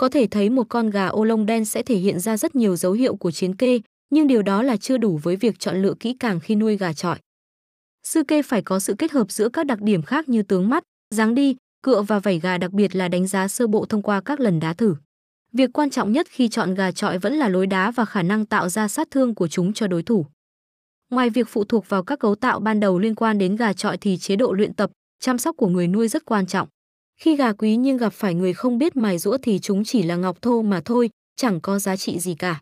Có thể thấy một con gà ô lông đen sẽ thể hiện ra rất nhiều dấu hiệu của chiến kê, nhưng điều đó là chưa đủ với việc chọn lựa kỹ càng khi nuôi gà trọi. Sư kê phải có sự kết hợp giữa các đặc điểm khác như tướng mắt, dáng đi, cựa và vảy gà đặc biệt là đánh giá sơ bộ thông qua các lần đá thử. Việc quan trọng nhất khi chọn gà trọi vẫn là lối đá và khả năng tạo ra sát thương của chúng cho đối thủ. Ngoài việc phụ thuộc vào các cấu tạo ban đầu liên quan đến gà trọi thì chế độ luyện tập, chăm sóc của người nuôi rất quan trọng. Khi gà quý nhưng gặp phải người không biết mài rũa thì chúng chỉ là ngọc thô mà thôi, chẳng có giá trị gì cả.